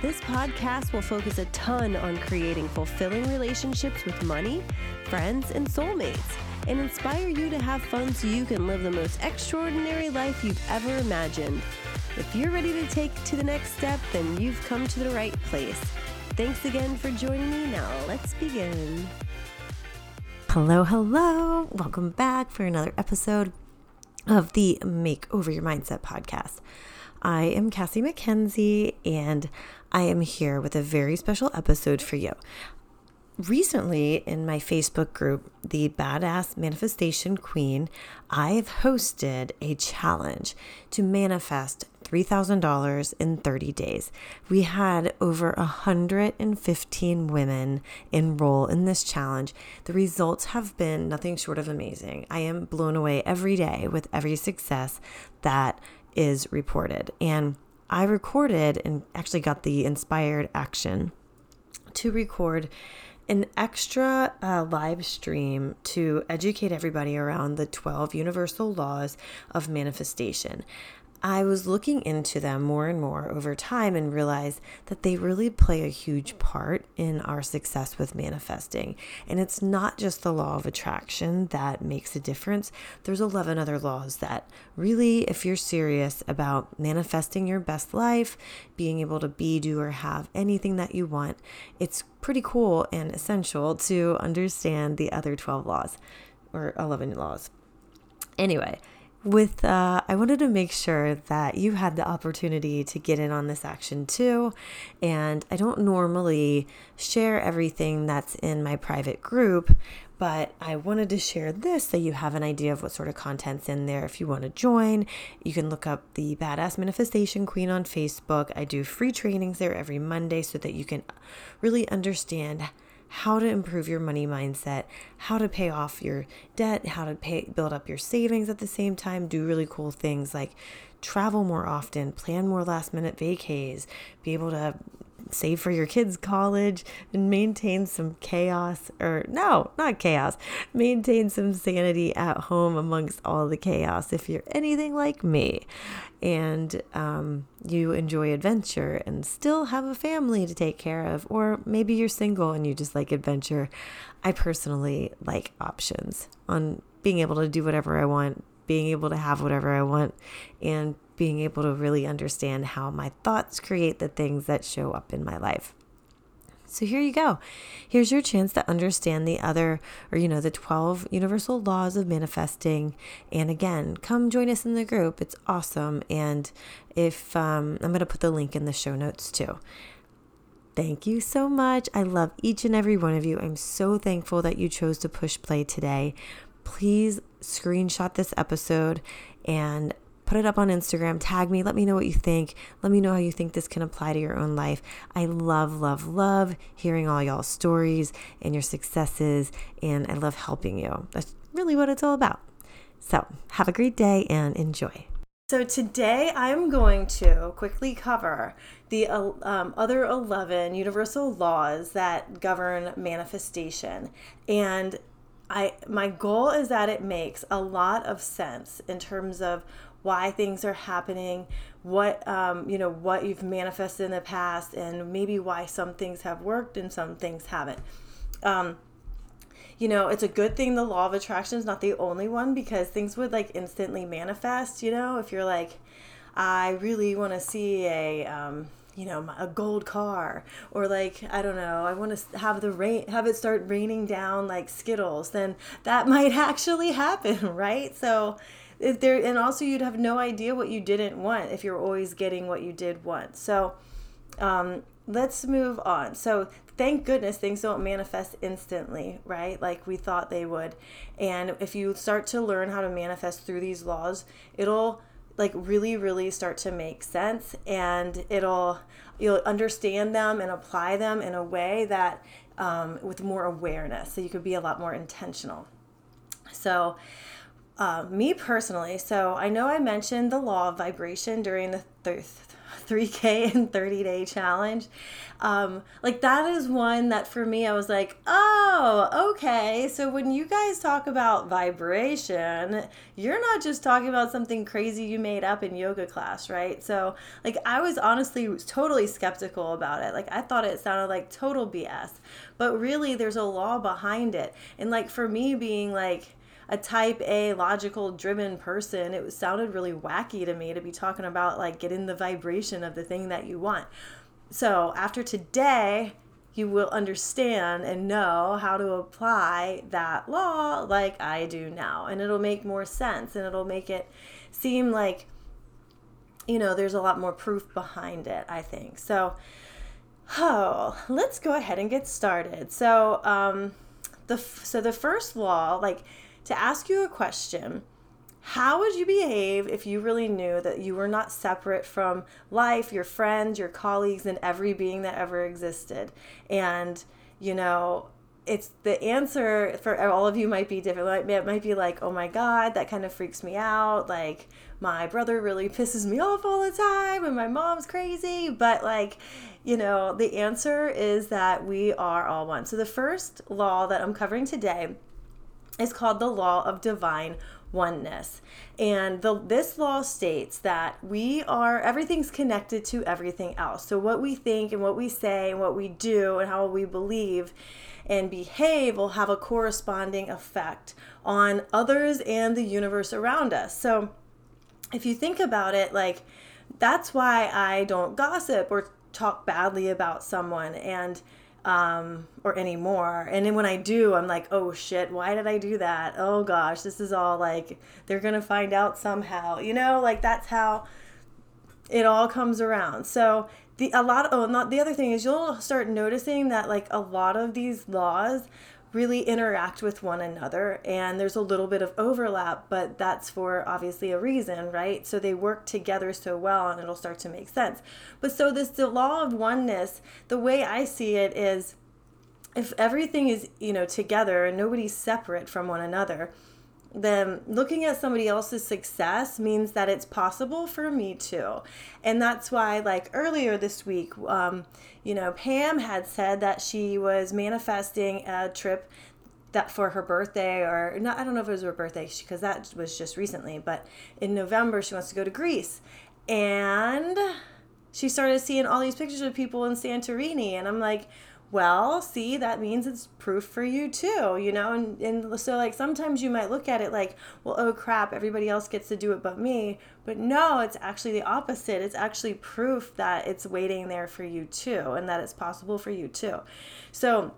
This podcast will focus a ton on creating fulfilling relationships with money, friends, and soulmates and inspire you to have fun so you can live the most extraordinary life you've ever imagined. If you're ready to take to the next step, then you've come to the right place. Thanks again for joining me. Now, let's begin. Hello, hello. Welcome back for another episode of the Make Over Your Mindset podcast. I am Cassie McKenzie, and I am here with a very special episode for you recently in my Facebook group, the Badass Manifestation Queen, I've hosted a challenge to manifest $3,000 in 30 days. We had over 115 women enroll in this challenge. The results have been nothing short of amazing. I am blown away every day with every success that is reported. And I recorded and actually got the inspired action to record an extra uh, live stream to educate everybody around the 12 universal laws of manifestation. I was looking into them more and more over time and realized that they really play a huge part in our success with manifesting. And it's not just the law of attraction that makes a difference. There's 11 other laws that really, if you're serious about manifesting your best life, being able to be, do, or have anything that you want, it's pretty cool and essential to understand the other 12 laws or 11 laws. Anyway, with uh, i wanted to make sure that you had the opportunity to get in on this action too. And i don't normally share everything that's in my private group but i wanted to share this so you have an idea of what sort of content's in there. If you want to join you can look up the badass manifestation queen on facebook. I do free trainings there every monday so that you can really understand how to improve your money mindset, how to pay off your debt, how to pay build up your savings at the same time, do really cool things like travel more often, plan more last minute vacays, be able to save for your kids' college and maintain some chaos or no, not chaos, maintain some sanity at home amongst all the chaos if you're anything like me and um, you enjoy adventure and still have a family to take care of, or maybe you're single and you just like adventure. I personally like options on being able to do whatever I want, being able to have whatever I want, and being able to really understand how my thoughts create the things that show up in my life. So here you go. Here's your chance to understand the other, or you know, the 12 universal laws of manifesting. And again, come join us in the group. It's awesome. And if um, I'm going to put the link in the show notes too. Thank you so much. I love each and every one of you. I'm so thankful that you chose to push play today. Please screenshot this episode and put it up on Instagram, tag me, let me know what you think. Let me know how you think this can apply to your own life. I love, love, love hearing all y'all's stories and your successes, and I love helping you. That's really what it's all about. So, have a great day and enjoy. So, today I'm going to quickly cover the um, other 11 universal laws that govern manifestation. And I my goal is that it makes a lot of sense in terms of why things are happening, what um, you know, what you've manifested in the past, and maybe why some things have worked and some things haven't. Um, you know, it's a good thing the law of attraction is not the only one because things would like instantly manifest. You know, if you're like, I really want to see a um, you know a gold car or like i don't know i want to have the rain have it start raining down like skittles then that might actually happen right so there and also you'd have no idea what you didn't want if you're always getting what you did want. So um, let's move on. So thank goodness things don't manifest instantly right? Like we thought they would. And if you start to learn how to manifest through these laws it'll like really really start to make sense. And it'll you'll understand them and apply them in a way that um, with more awareness so you could be a lot more intentional. So uh, me personally, so I know I mentioned the law of vibration during the th- 3K and 30 day challenge. Um, like, that is one that for me, I was like, oh, okay. So, when you guys talk about vibration, you're not just talking about something crazy you made up in yoga class, right? So, like, I was honestly totally skeptical about it. Like, I thought it sounded like total BS, but really, there's a law behind it. And, like, for me being like, a type A logical driven person, it sounded really wacky to me to be talking about like getting the vibration of the thing that you want. So after today, you will understand and know how to apply that law like I do now. And it'll make more sense and it'll make it seem like, you know, there's a lot more proof behind it, I think. So, oh, let's go ahead and get started. So, um, the so the first law, like to ask you a question. How would you behave if you really knew that you were not separate from life, your friends, your colleagues, and every being that ever existed? And, you know, it's the answer for all of you might be different. It might be like, oh my God, that kind of freaks me out. Like, my brother really pisses me off all the time, and my mom's crazy. But, like, you know, the answer is that we are all one. So, the first law that I'm covering today is called the law of divine oneness. And the, this law states that we are, everything's connected to everything else. So, what we think and what we say and what we do and how we believe and behave will have a corresponding effect on others and the universe around us. So, if you think about it, like, that's why I don't gossip or talk badly about someone. And um, or anymore. And then when I do, I'm like, oh shit, why did I do that? Oh gosh, this is all like, they're going to find out somehow, you know, like that's how it all comes around. So the, a lot of, oh, not the other thing is you'll start noticing that like a lot of these laws really interact with one another and there's a little bit of overlap but that's for obviously a reason right? So they work together so well and it'll start to make sense. But so this the law of oneness the way i see it is if everything is you know together and nobody's separate from one another then looking at somebody else's success means that it's possible for me too. And that's why, like earlier this week, um, you know, Pam had said that she was manifesting a trip that for her birthday or not i don't know if it was her birthday because that was just recently but in november she wants to go to greece and she started seeing all these pictures of people in santorini and i'm like well, see, that means it's proof for you too, you know? And, and so, like, sometimes you might look at it like, well, oh crap, everybody else gets to do it but me. But no, it's actually the opposite. It's actually proof that it's waiting there for you too, and that it's possible for you too. So,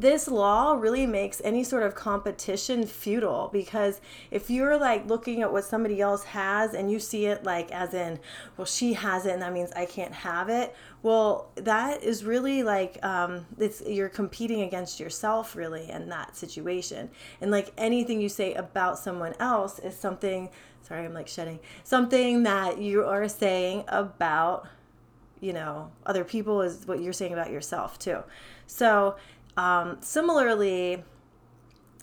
this law really makes any sort of competition futile because if you're like looking at what somebody else has and you see it like as in well she has it and that means i can't have it well that is really like um, it's you're competing against yourself really in that situation. And like anything you say about someone else is something sorry i'm like shedding something that you are saying about you know other people is what you're saying about yourself too. So um, similarly,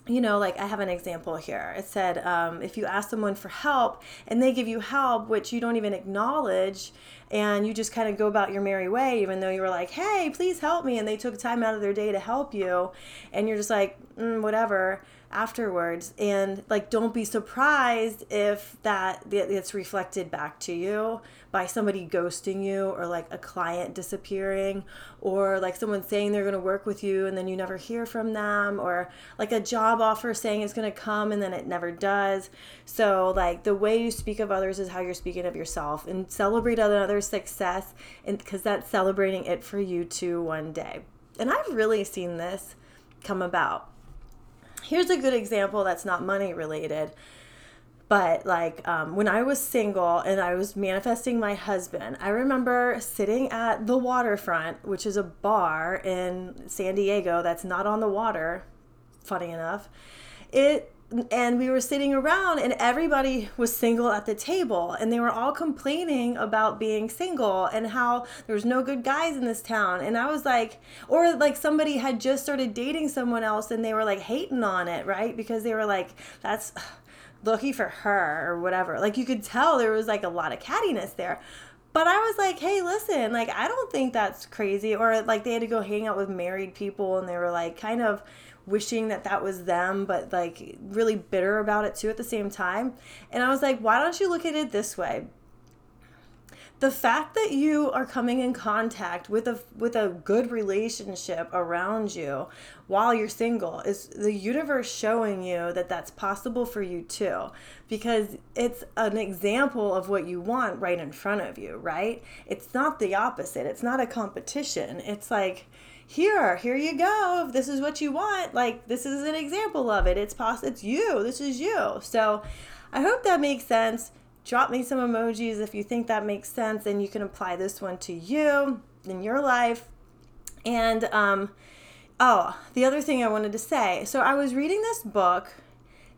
you know, like I have an example here. It said, um, if you ask someone for help and they give you help, which you don't even acknowledge, and you just kind of go about your merry way, even though you were like, hey, please help me, and they took time out of their day to help you, and you're just like, mm, whatever afterwards. And like don't be surprised if that gets reflected back to you by somebody ghosting you or like a client disappearing or like someone saying they're going to work with you and then you never hear from them or like a job offer saying it's going to come and then it never does. So like the way you speak of others is how you're speaking of yourself and celebrate another's success and because that's celebrating it for you too one day. And i've really seen this come about here's a good example that's not money related but like um, when i was single and i was manifesting my husband i remember sitting at the waterfront which is a bar in san diego that's not on the water funny enough it and we were sitting around and everybody was single at the table and they were all complaining about being single and how there was no good guys in this town and i was like or like somebody had just started dating someone else and they were like hating on it right because they were like that's looking for her or whatever. Like you could tell there was like a lot of cattiness there. But I was like, hey, listen, like, I don't think that's crazy. Or like they had to go hang out with married people and they were like kind of wishing that that was them, but like really bitter about it too at the same time. And I was like, why don't you look at it this way? the fact that you are coming in contact with a with a good relationship around you while you're single is the universe showing you that that's possible for you too because it's an example of what you want right in front of you right it's not the opposite it's not a competition it's like here here you go. If this is what you want like this is an example of it. It's possible it's you. This is you. So i hope that makes sense. Drop me some emojis if you think that makes sense and you can apply this one to you in your life. And um, oh the other thing i wanted to say. So i was reading this book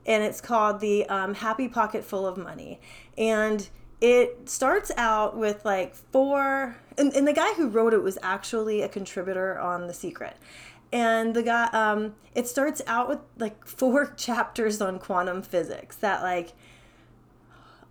and it's called the um, happy pocket full of money. And it starts out with like four and, and the guy who wrote it was actually a contributor on the secret and the guy um, it starts out with like four chapters on quantum physics that like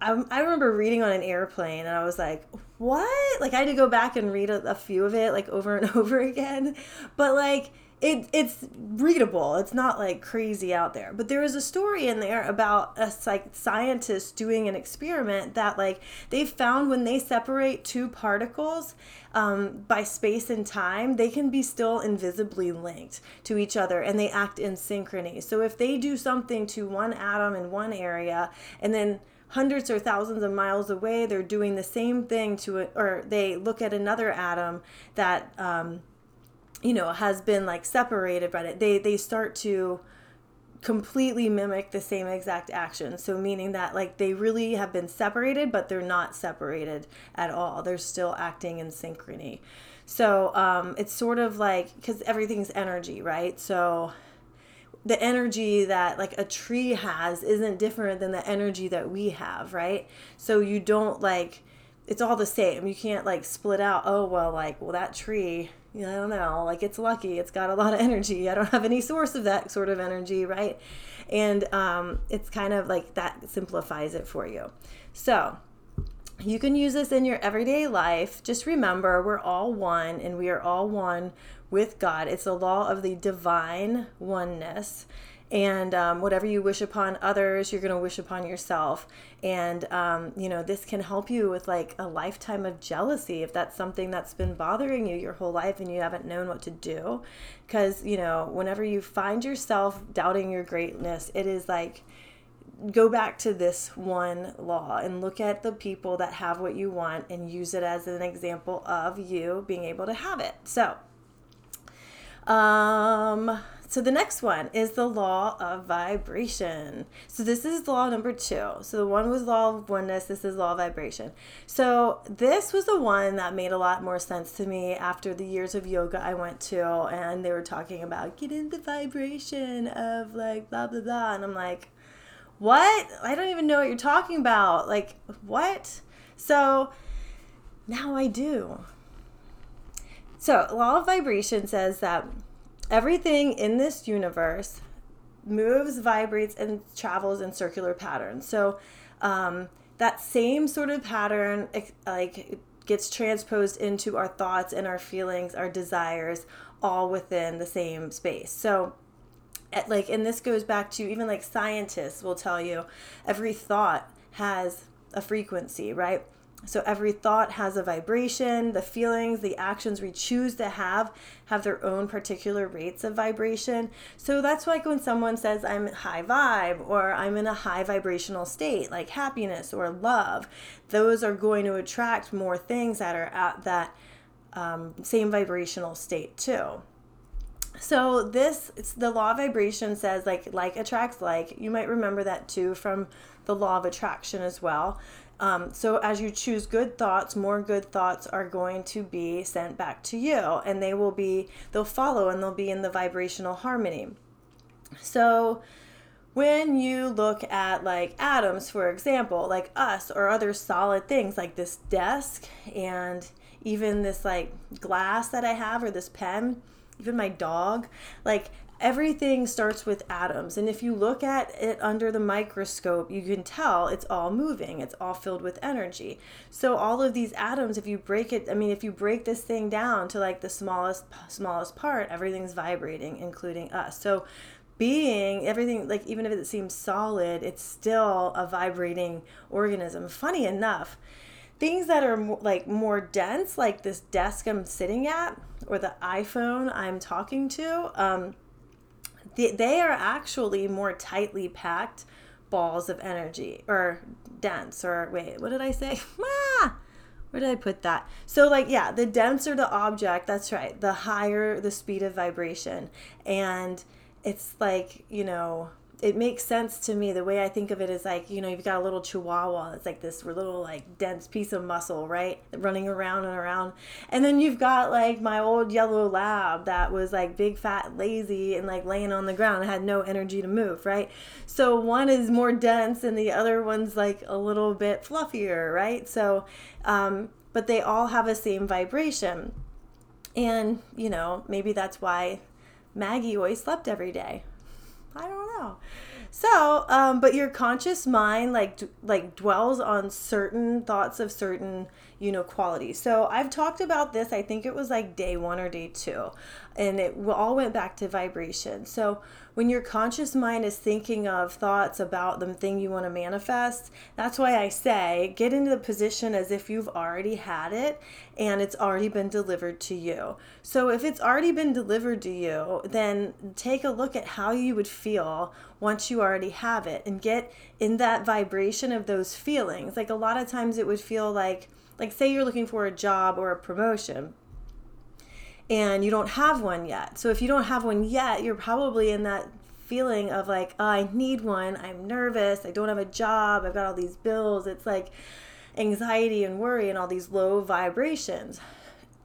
I, remember reading on an airplane and I was like, what? Like I had to go back and read a, a few of it like over and over again. But like it it's readable. It's not like crazy out there. But there is a story in there about a like scientist doing an experiment that like they found when they separate two particles um, by space and time, they can be still invisibly linked to each other and they act in synchrony. So if they do something to one atom in one area and then hundreds or thousands of miles away they're doing the same thing to it or they look at another atom that um, you know has been like separated by it they they start to completely mimic the same exact action so meaning that like they really have been separated but they're not separated at all they're still acting in synchrony so um, it's sort of like because everything's energy right so the energy that like a tree has isn't different than the energy that we have, right? So you don't like it's all the same. You can't like split out, oh well like well that tree, I don't know, like it's lucky, it's got a lot of energy. I don't have any source of that sort of energy, right? And um it's kind of like that simplifies it for you. So you can use this in your everyday life. Just remember, we're all one and we are all one with God. It's the law of the divine oneness. And um, whatever you wish upon others, you're going to wish upon yourself. And, um, you know, this can help you with like a lifetime of jealousy if that's something that's been bothering you your whole life and you haven't known what to do. Because, you know, whenever you find yourself doubting your greatness, it is like, go back to this one law and look at the people that have what you want and use it as an example of you being able to have it. So, um, so the next one is the law of vibration. So this is law number two. So the one was law of oneness. This is law of vibration. So this was the one that made a lot more sense to me after the years of yoga I went to, and they were talking about get in the vibration of like blah blah blah, and I'm like, what? I don't even know what you're talking about. Like, what? So now I do. So, law of vibration says that everything in this universe moves, vibrates, and travels in circular patterns. So, um, that same sort of pattern, like, gets transposed into our thoughts and our feelings, our desires, all within the same space. So, like and this goes back to even like scientists will tell you every thought has a frequency right so every thought has a vibration. The feelings the actions we choose to have have their own particular rates of vibration. So that's like when someone says i'm high vibe or i'm in a high vibrational state like happiness or love. Those are going to attract more things that are at that um, same vibrational state too. So this the law of vibration says like like attracts like. You might remember that too from the law of attraction as well um, so as you choose good thoughts more good thoughts are going to be sent back to you and they will be they'll follow and they'll be in the vibrational harmony. So when you look at like atoms for example like us or other solid things like this desk and even this like glass that i have or this pen even my dog like everything starts with atoms. And if you look at it under the microscope, you can tell it's all moving, it's all filled with energy. So, all of these atoms, if you break it, I mean, if you break this thing down to like the smallest, smallest part, everything's vibrating, including us. So, being everything like even if it seems solid it's still a vibrating organism funny enough things that are more, like more dense like this desk i'm sitting at or the iphone i'm talking to um, they, are actually more tightly packed balls of energy or dense or wait what did i say? Ah! where did i put that? So like yeah the denser the object that's right the higher the speed of vibration. And it's like you know it makes sense to me. The way I think of it is like, you know, you've got a little chihuahua. It's like this little, like, dense piece of muscle, right? Running around and around. And then you've got, like, my old yellow lab that was, like, big, fat, lazy, and, like, laying on the ground. It had no energy to move, right? So one is more dense and the other one's, like, a little bit fluffier, right? So, um, but they all have the same vibration. And, you know, maybe that's why Maggie always slept every day I don't know. So, um, but your conscious mind like d- like dwells on certain thoughts of certain you know qualities. So I've talked about this. I think it was like day one or day two, and it all went back to vibration. So when your conscious mind is thinking of thoughts about the thing you want to manifest, that's why I say get into the position as if you've already had it and it's already been delivered to you. So if it's already been delivered to you, then take a look at how you would feel once you already have it and get in that vibration of those feelings. Like a lot of times it would feel like like say you're looking for a job or a promotion and you don't have one yet. So if you don't have one yet, you're probably in that feeling of like, oh, I need one. I'm nervous. I don't have a job. I've got all these bills. It's like anxiety and worry and all these low vibrations.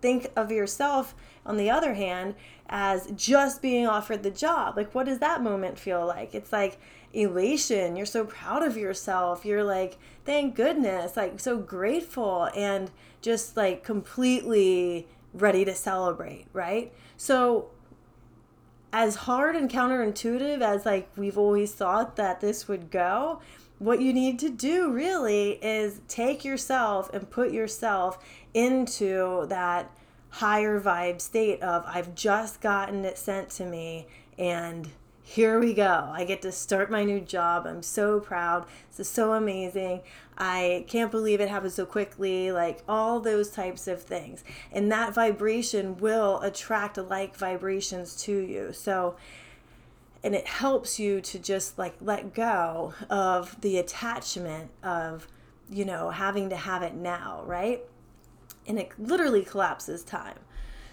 Think of yourself, on the other hand, as just being offered the job. Like, what does that moment feel like? It's like elation. You're so proud of yourself. You're like, thank goodness, like, so grateful and just like completely ready to celebrate, right? So as hard and counterintuitive as like we've always thought that this would go, what you need to do really is take yourself and put yourself into that higher vibe state of I've just gotten it sent to me and here we go. I get to start my new job. I'm so proud. This is so amazing. I can't believe it happened so quickly. Like all those types of things. And that vibration will attract like vibrations to you. So, and it helps you to just like let go of the attachment of, you know, having to have it now, right? And it literally collapses time.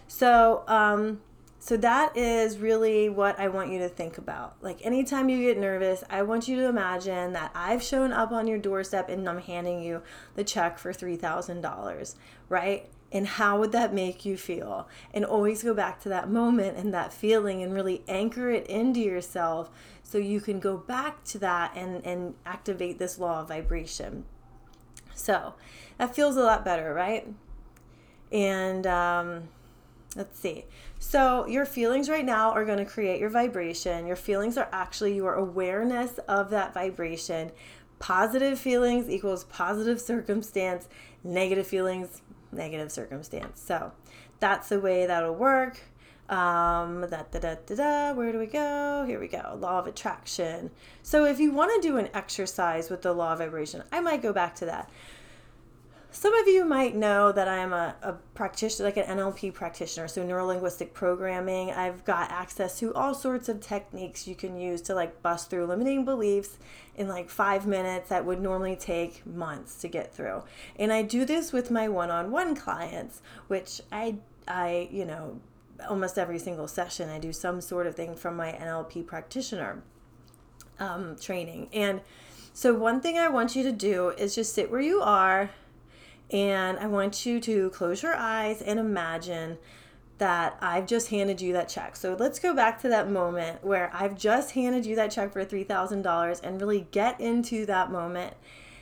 So, um, so that is really what I want you to think about. Like anytime you get nervous, I want you to imagine that I've shown up on your doorstep and I'm handing you the check for $3,000, right? And how would that make you feel? And always go back to that moment and that feeling and really anchor it into yourself so you can go back to that and, and activate this law of vibration. So that feels a lot better, right? And um, let's see. So, your feelings right now are going to create your vibration. Your feelings are actually your awareness of that vibration. Positive feelings equals positive circumstance, negative feelings, negative circumstance. So, that's the way that'll work. Um, da, da, da, da, da, where do we go? Here we go. Law of attraction. So, if you want to do an exercise with the law of vibration, I might go back to that. Some of you might know that I'm a, a practitioner, like an NLP practitioner, so neuro linguistic programming. I've got access to all sorts of techniques you can use to like bust through limiting beliefs in like five minutes that would normally take months to get through. And I do this with my one on one clients, which I, I, you know, almost every single session, I do some sort of thing from my NLP practitioner um, training. And so, one thing I want you to do is just sit where you are and I want you to close your eyes and imagine that I've just handed you that check. So let's go back to that moment where I've just handed you that check for $3,000 and really get into that moment.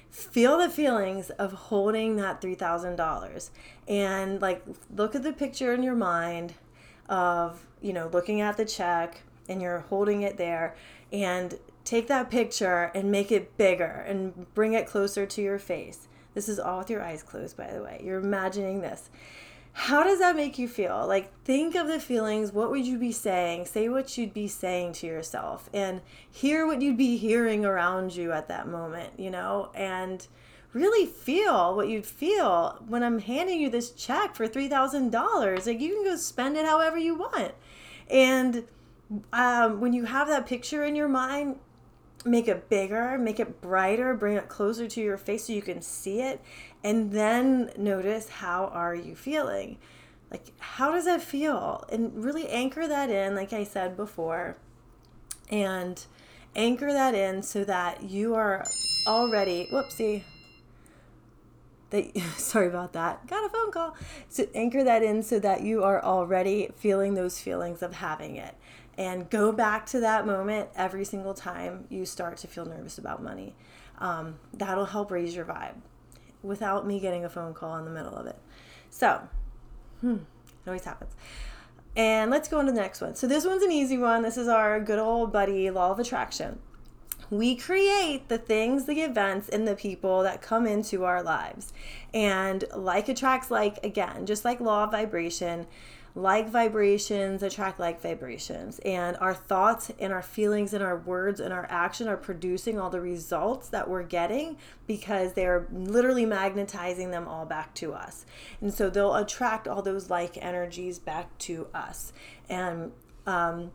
Feel the feelings of holding that $3,000 and like look at the picture in your mind of, you know, looking at the check and you're holding it there and take that picture and make it bigger and bring it closer to your face. This is all with your eyes closed, by the way. You're imagining this. How does that make you feel? Like, think of the feelings. What would you be saying? Say what you'd be saying to yourself and hear what you'd be hearing around you at that moment, you know? And really feel what you'd feel when I'm handing you this check for $3,000. Like, you can go spend it however you want. And um, when you have that picture in your mind, make it bigger, make it brighter, bring it closer to your face so you can see it, and then notice how are you feeling? Like how does that feel? And really anchor that in like I said before. And anchor that in so that you are already whoopsie that sorry about that got a phone call so anchor that in so that you are already feeling those feelings of having it and go back to that moment every single time you start to feel nervous about money. Um, that'll help raise your vibe without me getting a phone call in the middle of it. So, hmm, it always happens. And let's go on to the next one. So, this one's an easy one. This is our good old buddy, law of attraction. We create the things, the events, and the people that come into our lives. And like attracts like, again, just like law of vibration, like vibrations attract like vibrations. And our thoughts and our feelings and our words and our action are producing all the results that we're getting because they're literally magnetizing them all back to us. And so they'll attract all those like energies back to us. And um,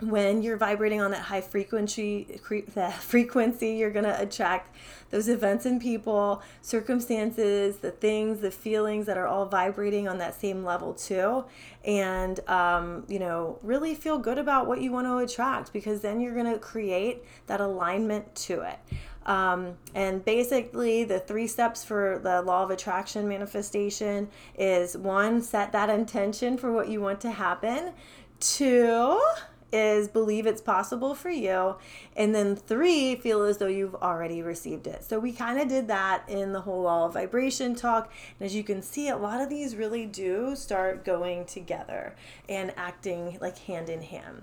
when you're vibrating on that high frequency that frequency you're going to attract those events and people circumstances the things the feelings that are all vibrating on that same level too and um, you know really feel good about what you want to attract because then you're going to create that alignment to it um, and basically, the three steps for the law of attraction manifestation is one, set that intention for what you want to happen. Two, is believe it's possible for you. And then three, feel as though you've already received it. So we kind of did that in the whole law of vibration talk. And as you can see, a lot of these really do start going together and acting like hand in hand.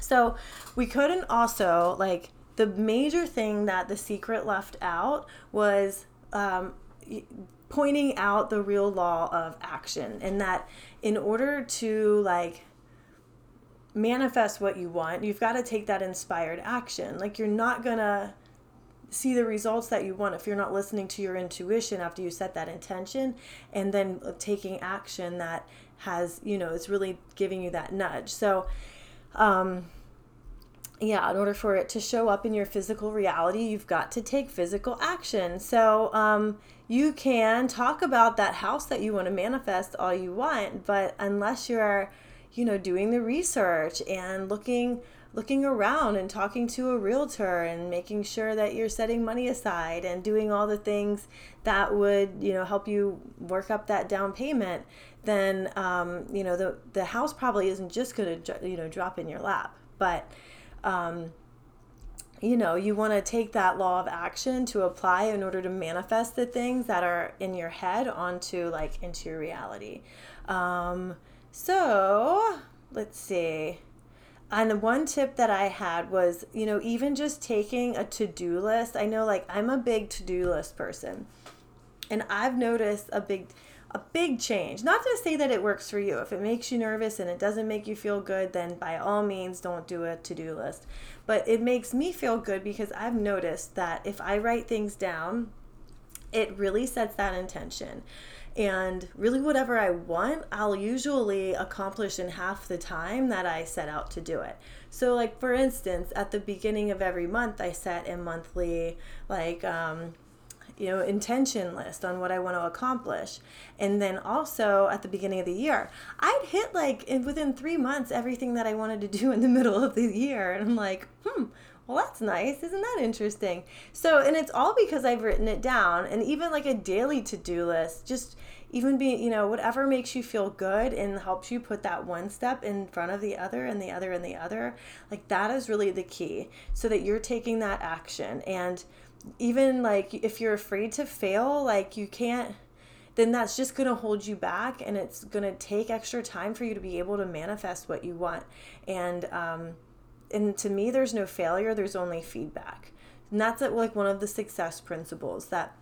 So we couldn't also, like, the major thing that the secret left out was um, pointing out the real law of action and that in order to like manifest what you want, you've got to take that inspired action. Like you're not going to see the results that you want if you're not listening to your intuition after you set that intention and then taking action that has, you know, it's really giving you that nudge. So, um, yeah, in order for it to show up in your physical reality, you've got to take physical action. So, um, you can talk about that house that you want to manifest all you want, but unless you're you know doing the research and looking looking around and talking to a realtor and making sure that you're setting money aside and doing all the things that would you know help you work up that down payment then um, you know the the house probably isn't just going to you know drop in your lap. But um, you know you want to take that law of action to apply in order to manifest the things that are in your head onto like into your reality. Um, so let's see. And one tip that I had was, you know, even just taking a to do list. I know, like, I'm a big to do list person. And I've noticed a big a big change. Not to say that it works for you. If it makes you nervous and it doesn't make you feel good, then by all means don't do a to-do list. But it makes me feel good because I've noticed that if I write things down, it really sets that intention. And really, whatever I want, I'll usually accomplish in half the time that I set out to do it. So, like, for instance, at the beginning of every month, I set a monthly, like, um, you know, intention list on what I want to accomplish. And then also at the beginning of the year, I'd hit like within three months everything that I wanted to do in the middle of the year. And I'm like, hmm, well, that's nice. Isn't that interesting? So, and it's all because I've written it down and even like a daily to do list, just even be, you know, whatever makes you feel good and helps you put that one step in front of the other and the other and the other. Like that is really the key so that you're taking that action. And even like if you're afraid to fail, like you can't then that's just going to hold you back and it's going to take extra time for you to be able to manifest what you want. And, um, and to me, there's no failure, there's only feedback. And that's like one of the success principles that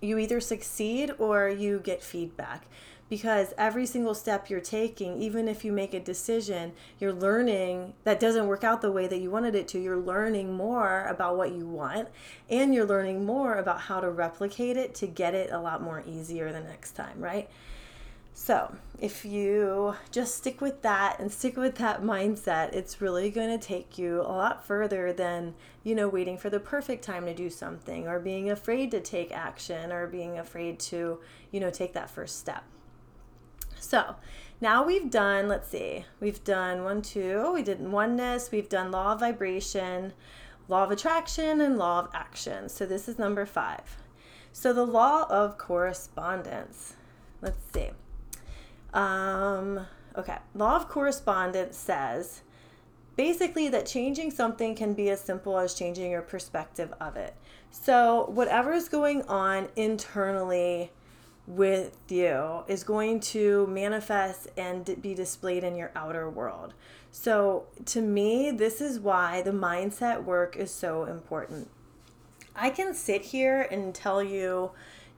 you either succeed or you get feedback because every single step you're taking, even if you make a decision, you're learning that doesn't work out the way that you wanted it to. You're learning more about what you want and you're learning more about how to replicate it to get it a lot more easier the next time, right? So, if you just stick with that and stick with that mindset, it's really going to take you a lot further than, you know, waiting for the perfect time to do something or being afraid to take action or being afraid to, you know, take that first step. So now we've done, let's see, we've done one, two, we did oneness, we've done law of vibration, law of attraction, and law of action. So this is number five. So the law of correspondence. Let's see. Um, okay, law of correspondence says basically that changing something can be as simple as changing your perspective of it. So whatever is going on internally with you is going to manifest and be displayed in your outer world. So, to me, this is why the mindset work is so important. I can sit here and tell you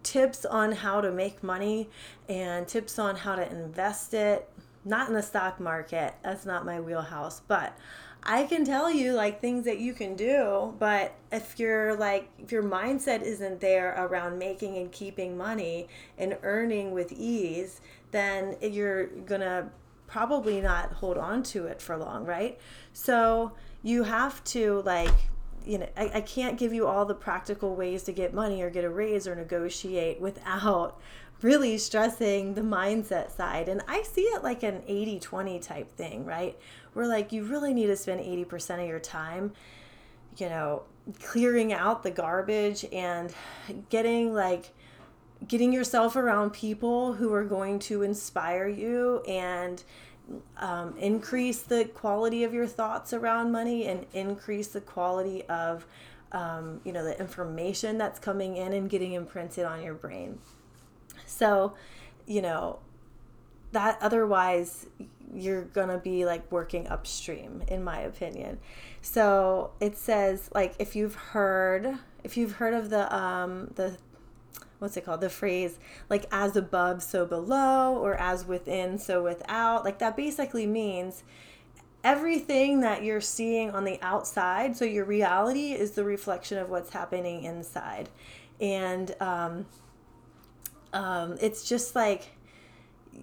tips on how to make money and tips on how to invest it, not in the stock market, that's not my wheelhouse, but I can tell you like things that you can do, but if you're like if your mindset isn't there around making and keeping money and earning with ease, then you're going to probably not hold on to it for long, right? So, you have to like you know, I, I can't give you all the practical ways to get money or get a raise or negotiate without really stressing the mindset side. And I see it like an 80 20 type thing, right? Where like you really need to spend 80% of your time, you know, clearing out the garbage and getting like getting yourself around people who are going to inspire you and um, increase the quality of your thoughts around money and increase the quality of um, you know the information that's coming in and getting imprinted on your brain so, you know, that otherwise you're going to be like working upstream in my opinion. So, it says like if you've heard if you've heard of the um the what's it called? The phrase like as above so below or as within so without. Like that basically means everything that you're seeing on the outside so your reality is the reflection of what's happening inside. And um, um, it's just like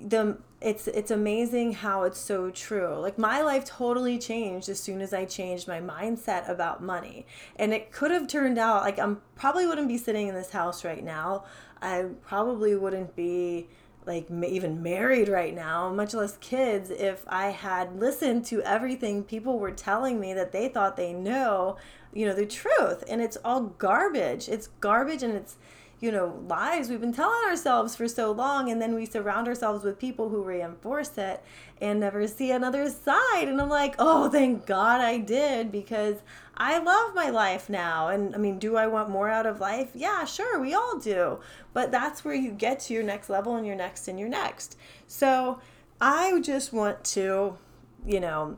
the it's it's amazing how it's so true. Like my life totally changed as soon as I changed my mindset about money. And it could have turned out like I'm probably wouldn't be sitting in this house right now. I probably wouldn't be like even married right now, much less kids, if I had listened to everything people were telling me that they thought they know, you know, the truth. And it's all garbage. It's garbage and it's you know, lies we've been telling ourselves for so long. And then we surround ourselves with people who reinforce it and never see another side. And I'm like, oh, thank God I did because I love my life now. And I mean, do I want more out of life? Yeah, sure, we all do. But that's where you get to your next level and your next and your next. So I just want to, you know,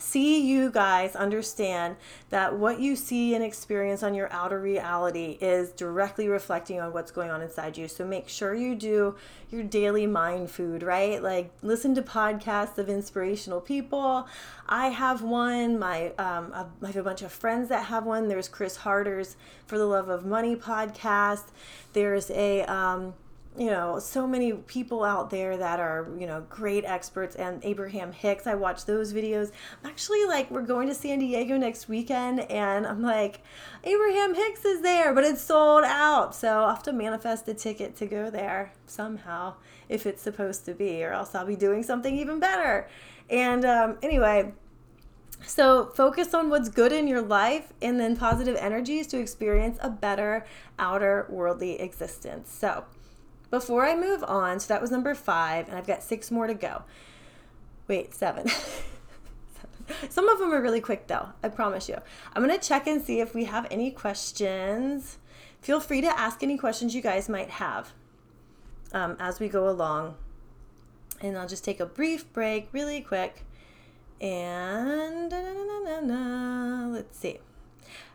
see you guys understand that what you see and experience on your outer reality is directly reflecting on what's going on inside you. So make sure you do your daily mind food, right? Like listen to podcasts of inspirational people. I have one. My um, I have a bunch of friends that have one. There's Chris Harder's For the Love of Money podcast. There's a um, you know, so many people out there that are, you know, great experts and Abraham Hicks. I watch those videos. I'm actually like, we're going to San Diego next weekend and I'm like, Abraham Hicks is there, but it's sold out. So I'll have to manifest a ticket to go there somehow if it's supposed to be, or else I'll be doing something even better. And um, anyway, so focus on what's good in your life and then positive energies to experience a better outer worldly existence. So, before I move on, so that was number five, and I've got six more to go. Wait, seven. Some of them are really quick though, I promise you. I'm gonna check and see if we have any questions. Feel free to ask any questions you guys might have. um, as we go along. And I'll just take a brief break, really quick. And let's see.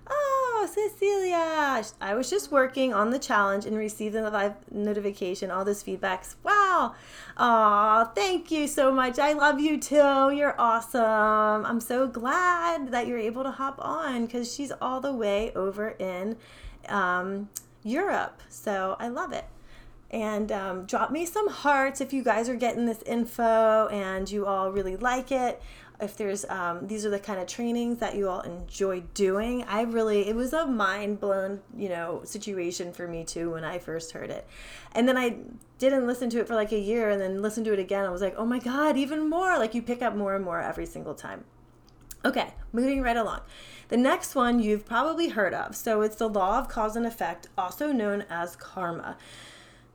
Oh, Cecilia! I was just working on the challenge and received the live notification, all those feedbacks. Wow! Oh, thank you so much. I love you too. You're awesome. I'm so glad that you're able to hop on because she's all the way over in um, Europe. So I love it. And um, drop me some hearts if you guys are getting this info and you all really like it if there's um, these are the kind of trainings that you all enjoy doing. I really it was a mind blown you know situation for me too when i first heard it. And then i didn't listen to it for like a year and then listened to it again i was like oh my god even more. Like you pick up more and more every single time. Okay moving right along. The next one you've probably heard of. So it's the law of cause and effect also known as karma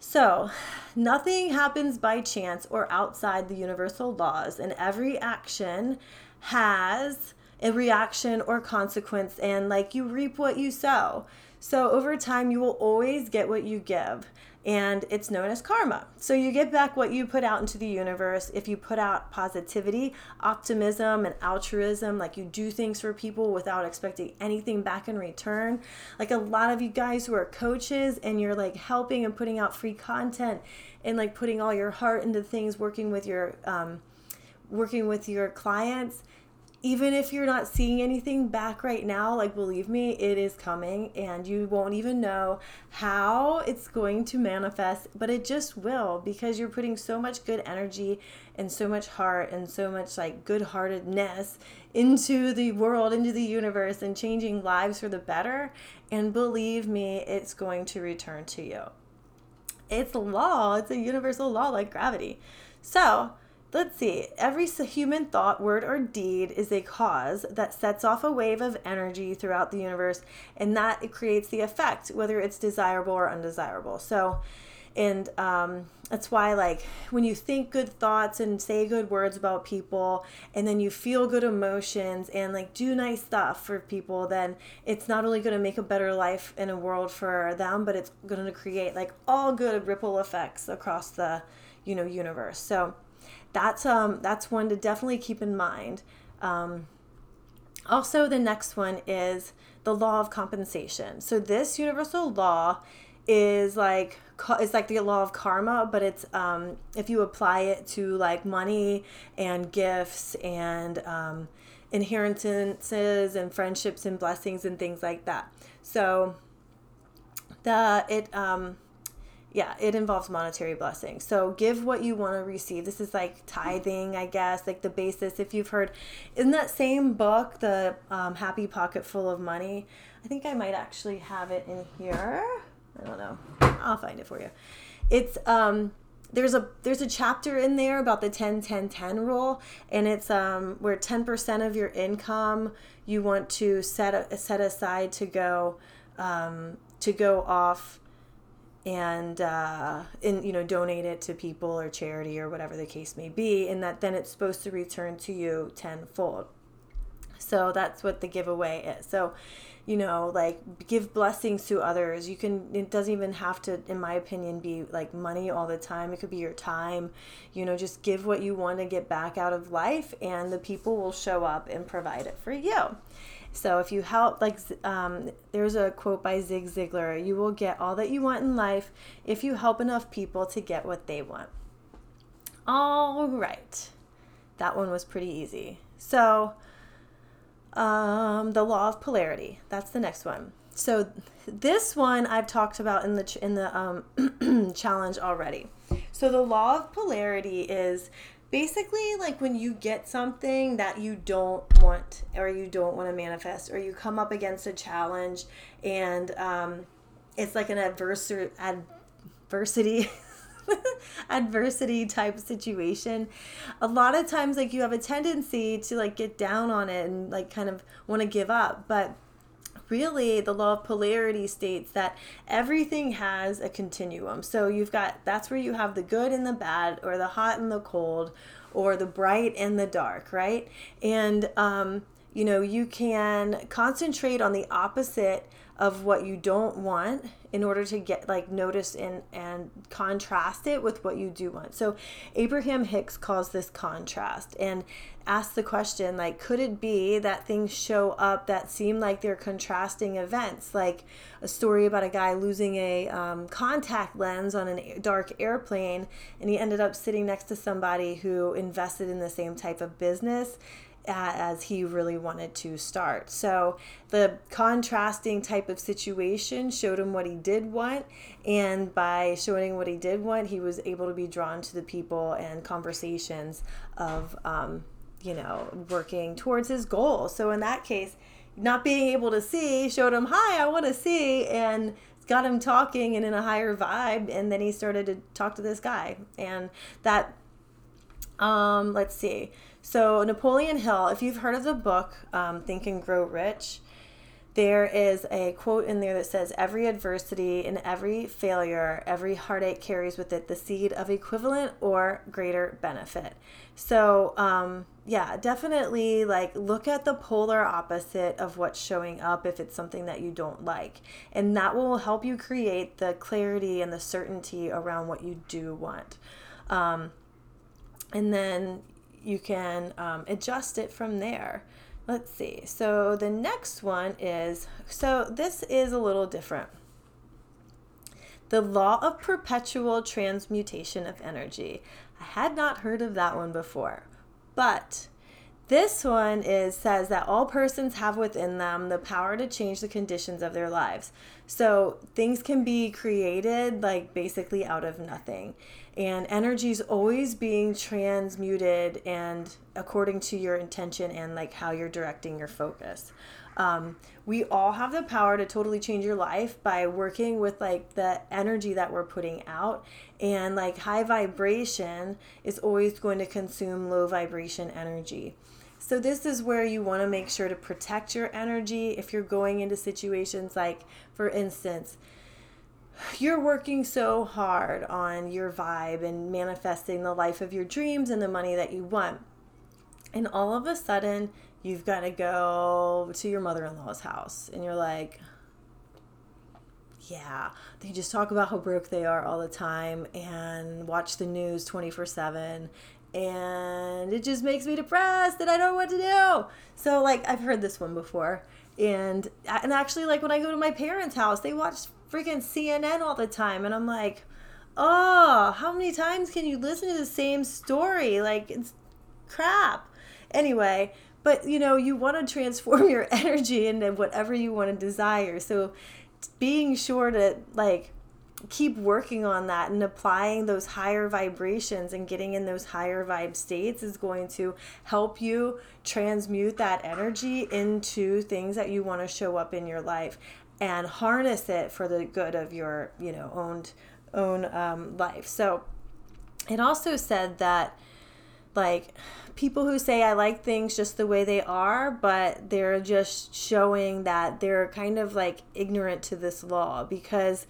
so, nothing happens by chance or outside the universal laws, and every action has a reaction or consequence, and like you reap what you sow. So, over time, you will always get what you give and it's known as karma. So you get back what you put out into the universe. If you put out positivity, optimism, and altruism, like you do things for people without expecting anything back in return. Like a lot of you guys who are coaches and you're like helping and putting out free content and like putting all your heart into things, working with your um, working with your clients even if you're not seeing anything back right now, like believe me, it is coming and you won't even know how it's going to manifest, but it just will because you're putting so much good energy and so much heart and so much like good heartedness into the world, into the universe, and changing lives for the better. And believe me, it's going to return to you. It's law, it's a universal law like gravity. So, Let's see. Every human thought, word, or deed is a cause that sets off a wave of energy throughout the universe, and that it creates the effect, whether it's desirable or undesirable. So, and um, that's why, like, when you think good thoughts and say good words about people, and then you feel good emotions and like do nice stuff for people, then it's not only going to make a better life in a world for them, but it's going to create like all good ripple effects across the, you know, universe. So, that's um that's one to definitely keep in mind. Um, also, the next one is the law of compensation. So this universal law is like it's like the law of karma, but it's um, if you apply it to like money and gifts and um, inheritances and friendships and blessings and things like that. So the it um, yeah, it involves monetary blessings. So give what you want to receive. This is like tithing, I guess, like the basis. If you've heard in that same book, the um, Happy Pocket Full of Money, I think I might actually have it in here. I don't know. I'll find it for you. It's um there's a there's a chapter in there about the 10 10 10 rule and it's um where 10% of your income you want to set set aside to go um to go off and uh, and you know donate it to people or charity or whatever the case may be and that then it's supposed to return to you tenfold. So that's what the giveaway is. So you know like give blessings to others. You can it doesn't even have to in my opinion be like money all the time. It could be your time. You know just give what you want to get back out of life and the people will show up and provide it for you so if you help, like um, there's a quote by Zig Ziglar you will get all that you want in life if you help enough people to get what they want. All right. That one was pretty easy. So, um, the law of polarity. That's the next one. So, this one I've talked about in the in the um, challenge already. So, the law of polarity is basically like when you get something that you don't want or you don't want to manifest or you come up against a challenge and um, it's like an adversary adversity adversity type situation a lot of times like you have a tendency to like get down on it and like kind of want to give up but really the law of polarity states that everything has a continuum. So you've got that's where you have the good and the bad, or the hot and the cold, or the bright and the dark, right? And um, you know, you can concentrate on the opposite of what you don't want in order to get like notice and and contrast it with what you do want. So Abraham Hicks calls this contrast and asks the question like could it be that things show up that seem like they're contrasting events like a story about a guy losing a um, contact lens on a dark airplane and he ended up sitting next to somebody who invested in the same type of business as he really wanted to start. So the contrasting type of situation showed him what he did want, and by showing what he did want, he was able to be drawn to the people and conversations of, um, you know, working towards his goal. So in that case, not being able to see showed him, "Hi, I want to see," and got him talking and in a higher vibe and then he started to talk to this guy and that um let's see so, Napoleon Hill, if you've heard of the book um, Think and Grow Rich, there is a quote in there that says, Every adversity and every failure, every heartache carries with it the seed of equivalent or greater benefit. So, um, yeah, definitely like look at the polar opposite of what's showing up if it's something that you don't like. And that will help you create the clarity and the certainty around what you do want. Um, and then you can um, adjust it from there. Let's see. So the next one is so this is a little different. The law of perpetual transmutation of energy. I had not heard of that one before, but this one is says that all persons have within them the power to change the conditions of their lives. So things can be created like basically out of nothing. And energy is always being transmuted and according to your intention and like how you're directing your focus. Um, we all have the power to totally change your life by working with like the energy that we're putting out and like high vibration is always going to consume low vibration energy so, this is where you want to make sure to protect your energy if you're going into situations like, for instance, you're working so hard on your vibe and manifesting the life of your dreams and the money that you want. And all of a sudden, you've got to go to your mother in law's house, and you're like, yeah, they just talk about how broke they are all the time and watch the news 24 7 and it just makes me depressed and I don't know what to do. So like I've heard this one before. And and actually like when I go to my parents' house, they watch freaking CNN all the time and I'm like, "Oh, how many times can you listen to the same story? Like it's crap." Anyway, but you know, you want to transform your energy into whatever you want to desire. So being sure to like keep working on that and applying those higher vibrations and getting in those higher vibe states is going to help you transmute that energy into things that you want to show up in your life and harness it for the good of your you know owned own um, life. So it also said that like people who say I like things just the way they are, but they're just showing that they're kind of like ignorant to this law because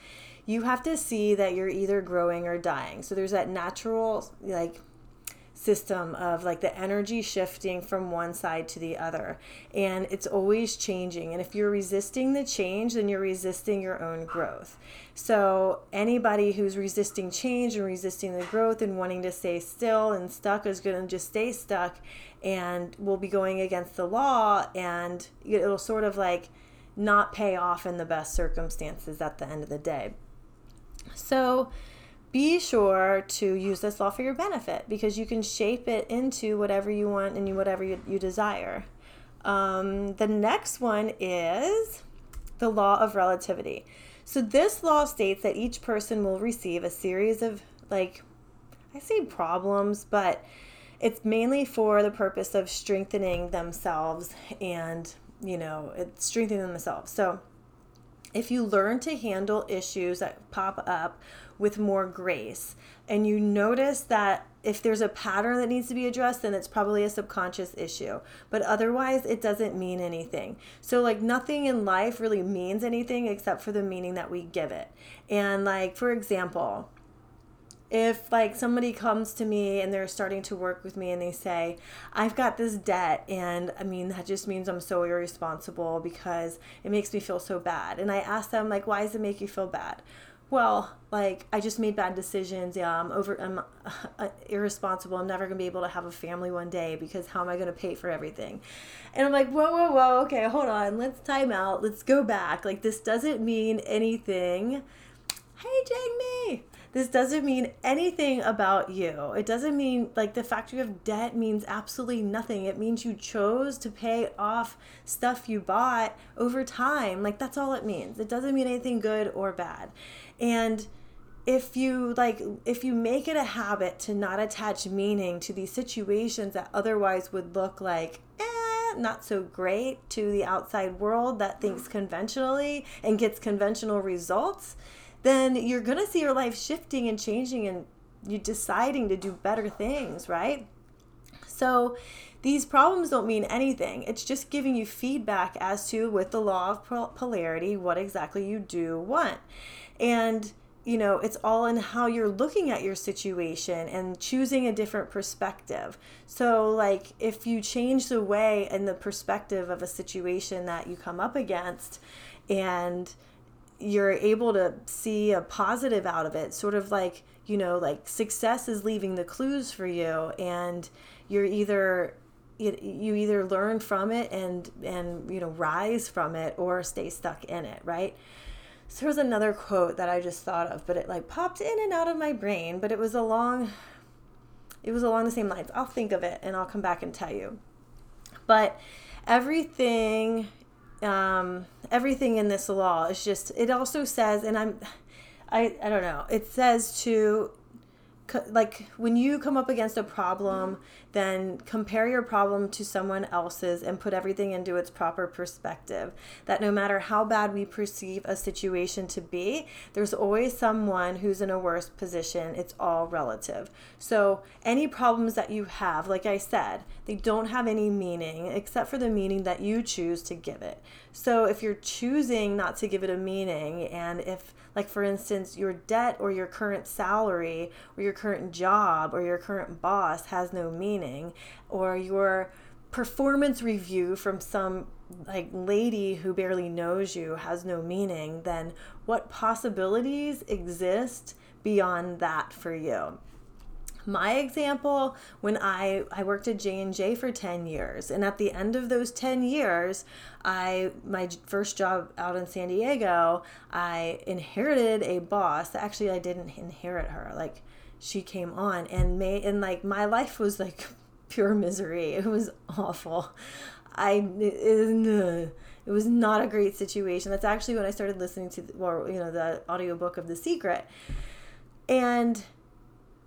you have to see that you're either growing or dying. So there's that natural like system of like the energy shifting from one side to the other and it's always changing. And if you're resisting the change then you're resisting your own growth. So anybody who's resisting change and resisting the growth and wanting to stay still and stuck is going to just stay stuck and will be going against the law and it'll sort of like not pay off in the best circumstances at the end of the day so be sure to use this law for your benefit because you can shape it into whatever you want and whatever you, you desire. Um, the next one is the law of relativity. So, this law states that each person will receive a series of, like, I say problems, but it's mainly for the purpose of strengthening themselves and, you know, strengthening themselves. So, if you learn to handle issues that pop up with more grace and you notice that if there's a pattern that needs to be addressed then it's probably a subconscious issue. But otherwise it doesn't mean anything. So like nothing in life really means anything except for the meaning that we give it. And like for example if like somebody comes to me and they're starting to work with me and they say i've got this debt and i mean that just means i'm so irresponsible because it makes me feel so bad. And i ask them like why does it make you feel bad? Well like i just made bad decisions. Yeah i'm over i'm uh, irresponsible. I'm never going to be able to have a family one day because how am i going to pay for everything? And i'm like whoa whoa whoa okay hold on. Let's time out. Let's go back. Like this doesn't mean anything. Hey jamie this doesn't mean anything about you. It doesn't mean like the fact you have debt means absolutely nothing. It means you chose to pay off stuff you bought over time. Like that's all it means. It doesn't mean anything good or bad. And if you like if you make it a habit to not attach meaning to these situations that otherwise would look like eh, not so great to the outside world that thinks conventionally and gets conventional results then you're going to see your life shifting and changing and you deciding to do better things, right? So these problems don't mean anything. It's just giving you feedback as to, with the law of polarity, what exactly you do want. And you know, it's all in how you're looking at your situation and choosing a different perspective. So, like, if you change the way and the perspective of a situation that you come up against, and you're able to see a positive out of it sort of like you know like success is leaving the clues for you and you're either you either learn from it and and you know rise from it or stay stuck in it right? So there's another quote that i just thought of but it like popped in and out of my brain but it was along it was along the same lines. I'll think of it and i'll come back and tell you. But everything um, everything in this law is just it also says and i'm i i don't know it says to like when you come up against a problem then compare your problem to someone else's and put everything into its proper perspective. That no matter how bad we perceive a situation to be there's always someone who's in a worse position. It's all relative. So any problems that you have like i said they don't have any meaning except for the meaning that you choose to give it so if you're choosing not to give it a meaning and if like, for instance, your debt or your current salary or your current job or your current boss has no meaning, or your performance review from some like lady who barely knows you has no meaning, then what possibilities exist beyond that for you? My example when i i worked at j&j for 10 years and at the end of those 10 years i my first job out in san diego i inherited a boss actually i didn't inherit her like she came on and made and like my life was like pure misery. It was awful. I it, uh, it was not a great situation. That's actually when i started listening to well you know the audiobook of the secret. And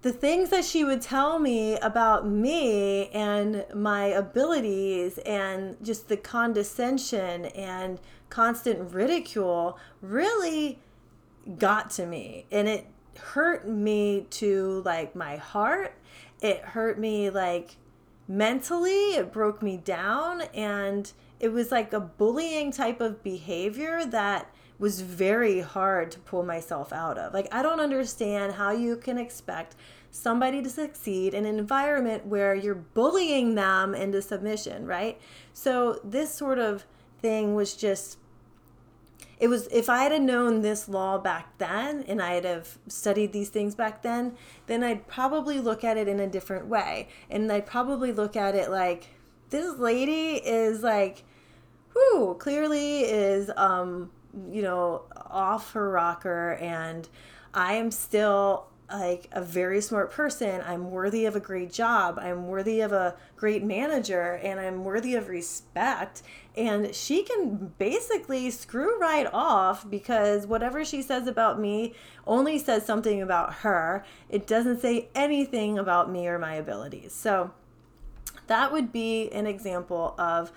the things that she would tell me about me and my abilities and just the condescension and constant ridicule really got to me. And it hurt me to like my heart. It hurt me like mentally. It broke me down. And it was like a bullying type of behavior that was very hard to pull myself out of. Like, I don't understand how you can expect somebody to succeed in an environment where you're bullying them into submission, right? So, this sort of thing was just it was if I had known this law back then and I'd have studied these things back then, then I'd probably look at it in a different way. And I'd probably look at it like this lady is like, whoo, clearly is um you know, off her rocker and I am still like a very smart person. I'm worthy of a great job. I'm worthy of a great manager and I'm worthy of respect. And she can basically screw right off because whatever she says about me only says something about her. It doesn't say anything about me or my abilities. So that would be an example of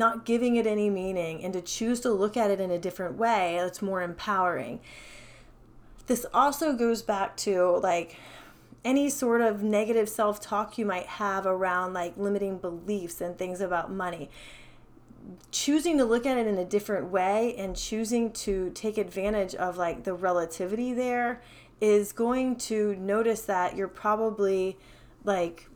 not giving it any meaning and to choose to look at it in a different way that's more empowering. This also goes back to like any sort of negative self talk you might have around like limiting beliefs and things about money. choosing to look at it in a different way and choosing to take advantage of like the relativity there is going to notice that you're probably like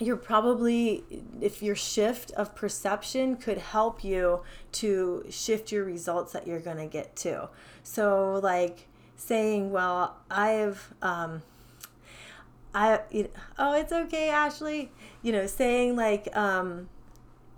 you're probably if your shift of perception could help you to shift your results that you're going to get to. So like saying well i've um i you know, oh it's okay ashley. You know saying like um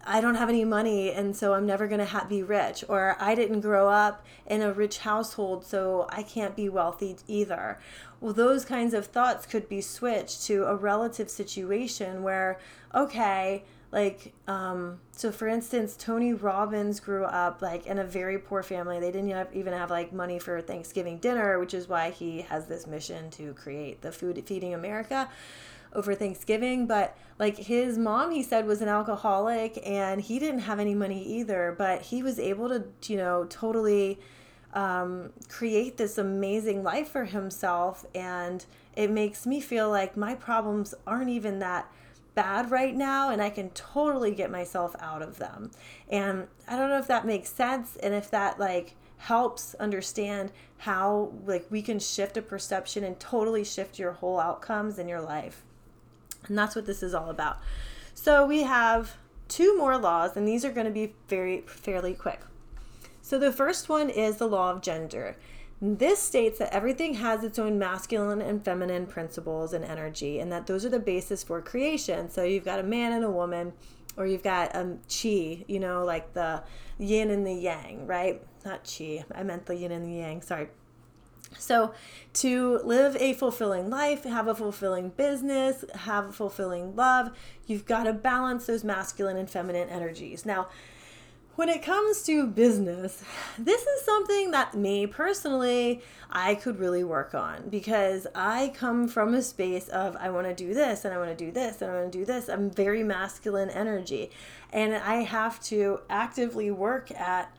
I don't have any money and so I'm never going to ha- be rich or I didn't grow up in a rich household so I can't be wealthy either. Well, those kinds of thoughts could be switched to a relative situation where okay, like um so for instance, Tony Robbins grew up like in a very poor family. They didn't have, even have like money for Thanksgiving dinner, which is why he has this mission to create the food feeding America over Thanksgiving, but like his mom, he said, was an alcoholic and he didn't have any money either, but he was able to, you know, totally um, create this amazing life for himself. And it makes me feel like my problems aren't even that bad right now and I can totally get myself out of them. And I don't know if that makes sense and if that like helps understand how like we can shift a perception and totally shift your whole outcomes in your life. And that's what this is all about. So we have two more laws, and these are going to be very fairly quick. So the first one is the law of gender. This states that everything has its own masculine and feminine principles and energy, and that those are the basis for creation. So you've got a man and a woman, or you've got um, chi, you know, like the yin and the yang, right? Not chi, I meant the yin and the yang, sorry. So, to live a fulfilling life, have a fulfilling business, have a fulfilling love, you've got to balance those masculine and feminine energies. Now, when it comes to business, this is something that me personally, I could really work on because I come from a space of I want to do this and I want to do this and I want to do this. I'm very masculine energy and I have to actively work at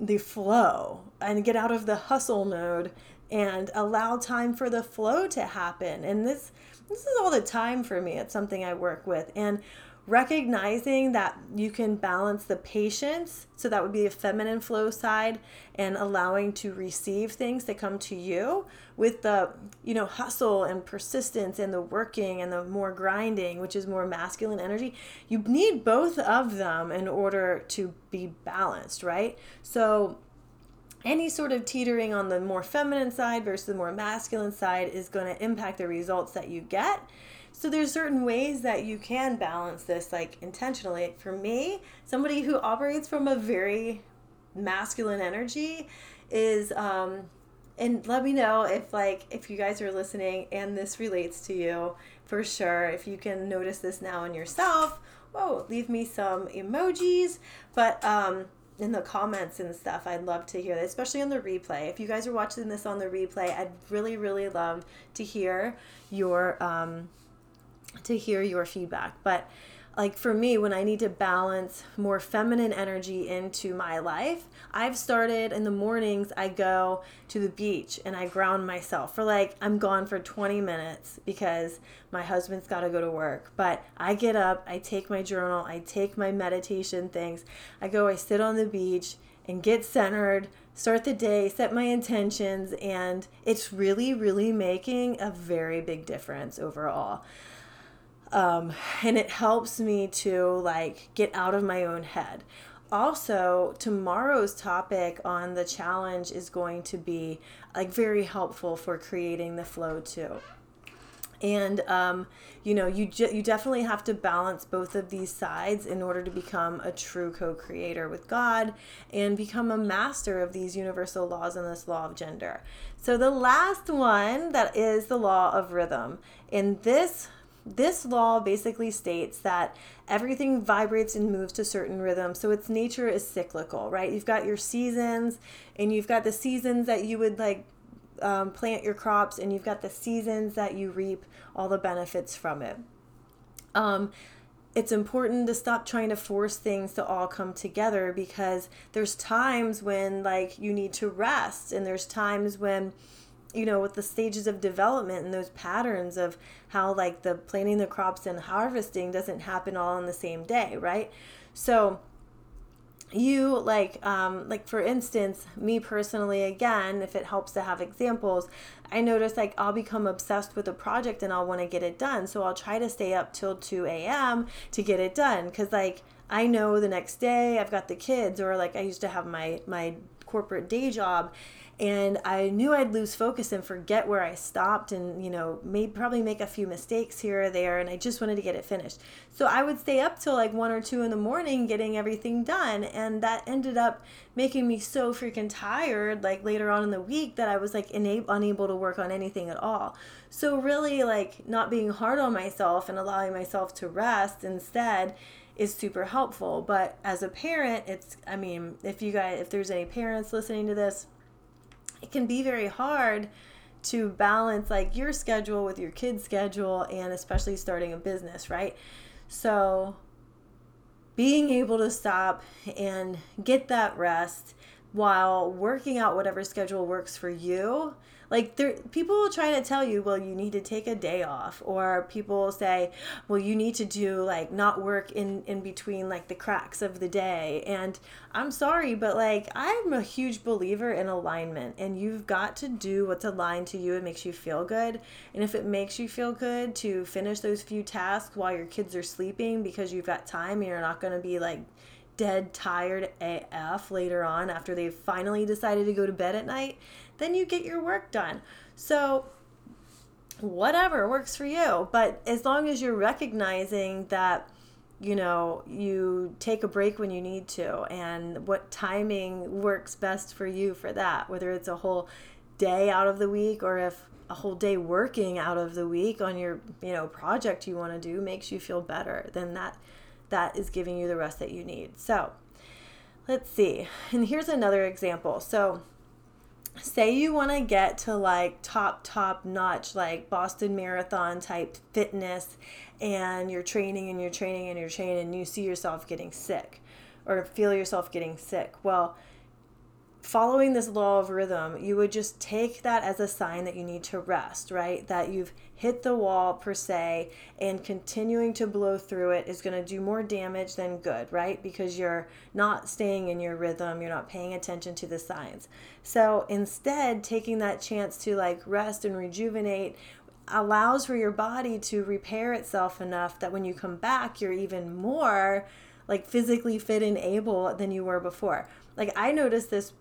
the flow and get out of the hustle mode and allow time for the flow to happen. And this this is all the time for me. It's something I work with and recognizing that you can balance the patience so that would be the feminine flow side and allowing to receive things that come to you with the you know hustle and persistence and the working and the more grinding which is more masculine energy. You need both of them in order to be balanced right? So any sort of teetering on the more feminine side versus the more masculine side is going to impact the results that you get so there's certain ways that you can balance this like intentionally. For me, somebody who operates from a very masculine energy is um and let me know if like if you guys are listening and this relates to you for sure. If you can notice this now in yourself, whoa, leave me some emojis. But um in the comments and stuff. I'd love to hear that, especially on the replay. If you guys are watching this on the replay, I'd really, really love to hear your um, to hear your feedback. But like for me, when I need to balance more feminine energy into my life, I've started in the mornings, I go to the beach and I ground myself for like, I'm gone for 20 minutes because my husband's got to go to work. But I get up, I take my journal, I take my meditation things, I go, I sit on the beach and get centered, start the day, set my intentions, and it's really, really making a very big difference overall um, and it helps me to like get out of my own head also tomorrow's topic on the challenge is going to be like very helpful for creating the flow too and um, you know you ju- you definitely have to balance both of these sides in order to become a true co-creator with God and become a master of these universal laws and this law of gender. So the last one that is the law of rhythm. In this this law basically states that everything vibrates and moves to certain rhythms. So its nature is cyclical, right? You've got your seasons, and you've got the seasons that you would like um, plant your crops, and you've got the seasons that you reap all the benefits from it. Um, it's important to stop trying to force things to all come together because there's times when like you need to rest and there's times when you know with the stages of development and those patterns of how like the planting the crops and harvesting doesn't happen all on the same day right? So you like um like for instance me personally again if it helps to have examples i notice like i'll become obsessed with a project and i'll want to get it done. So i'll try to stay up till 2 a.m to get it done because like i know the next day i've got the kids or like i used to have my my corporate day job and I knew I'd lose focus and forget where I stopped and you know maybe probably make a few mistakes here or there and I just wanted to get it finished. So I would stay up till like 1 or 2 in the morning getting everything done and that ended up making me so freaking tired like later on in the week that I was like unable to work on anything at all. So really like not being hard on myself and allowing myself to rest instead is super helpful. But as a parent, it's I mean, if you guys if there's any parents listening to this, it can be very hard to balance like your schedule with your kid's schedule and especially starting a business, right? So being able to stop and get that rest while working out whatever schedule works for you like there people will try to tell you well you need to take a day off or people say well you need to do like not work in in between like the cracks of the day. And i'm sorry but like i'm a huge believer in alignment and you've got to do what's aligned to you. And makes you feel good. And if it makes you feel good to finish those few tasks while your kids are sleeping because you've got time and you're not going to be like dead tired AF later on after they've finally decided to go to bed at night, then you get your work done. So, whatever works for you. But as long as you're recognizing that, you know, you take a break when you need to and what timing works best for you for that, whether it's a whole day out of the week or if a whole day working out of the week on your, you know, project you want to do makes you feel better, then that that is giving you the rest that you need. So, let's see. And here's another example. So, say you want to get to like top top notch like boston marathon type fitness and you're training and you're training and you're training and you see yourself getting sick or feel yourself getting sick. Well following this law of rhythm, you would just take that as a sign that you need to rest, right? That you've hit the wall per se, and continuing to blow through it is going to do more damage than good, right? Because you're not staying in your rhythm, you're not paying attention to the signs. So instead, taking that chance to like rest and rejuvenate allows for your body to repair itself enough that when you come back, you're even more like physically fit and able than you were before. Like I noticed this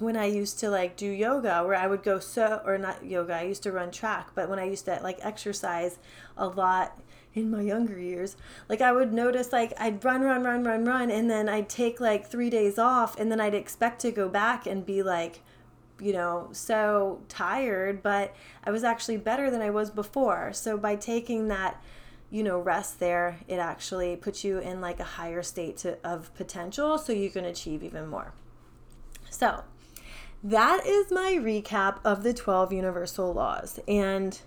when I used to like do yoga, where I would go so, or not yoga, I used to run track, but when I used to like exercise a lot in my younger years, like I would notice like I'd run, run, run, run, run, and then I'd take like three days off, and then I'd expect to go back and be like, you know, so tired, but I was actually better than I was before. So by taking that, you know, rest there, it actually puts you in like a higher state to, of potential so you can achieve even more. So, that is my recap of the 12 universal laws. And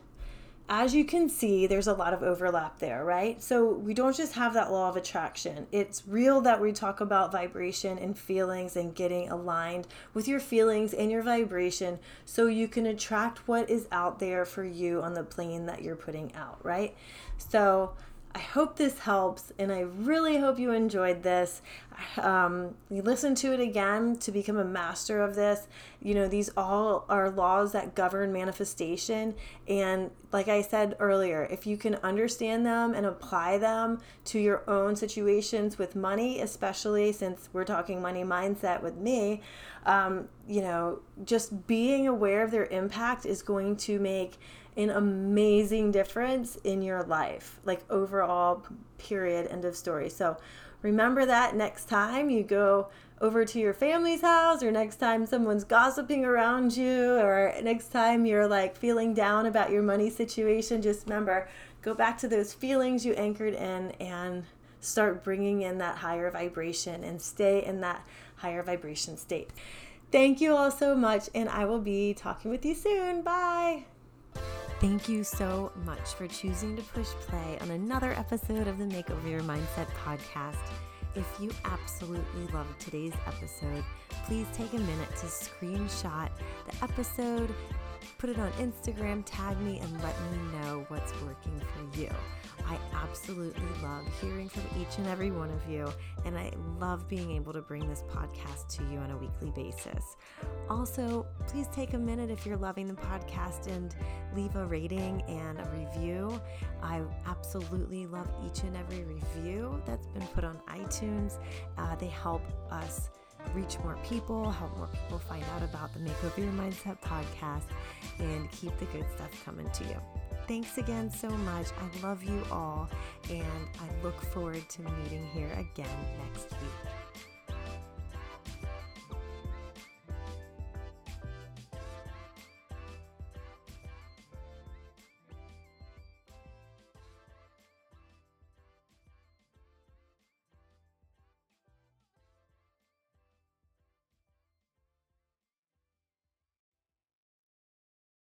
as you can see, there's a lot of overlap there, right? So we don't just have that law of attraction. It's real that we talk about vibration and feelings and getting aligned with your feelings and your vibration so you can attract what is out there for you on the plane that you're putting out, right? So I hope this helps, and I really hope you enjoyed this. Um, you listen to it again to become a master of this. You know, these all are laws that govern manifestation. And like I said earlier, if you can understand them and apply them to your own situations with money, especially since we're talking money mindset with me, um, you know, just being aware of their impact is going to make an amazing difference in your life, like overall, period, end of story. So remember that next time you go over to your family's house, or next time someone's gossiping around you, or next time you're like feeling down about your money situation, just remember go back to those feelings you anchored in and start bringing in that higher vibration and stay in that higher vibration state. Thank you all so much, and I will be talking with you soon. Bye. Thank you so much for choosing to push play on another episode of the Makeover Your Mindset podcast. If you absolutely loved today's episode, please take a minute to screenshot the episode, put it on Instagram, tag me, and let me know what's working for you. I absolutely love hearing from each and every one of you, and I love being able to bring this podcast to you on a weekly basis. Also, please take a minute if you're loving the podcast and leave a rating and a review. I absolutely love each and every review that's been put on iTunes. Uh, they help us reach more people, help more people find out about the Makeover Your Mindset podcast, and keep the good stuff coming to you. Thanks again so much. I love you all, and I look forward to meeting here again next week.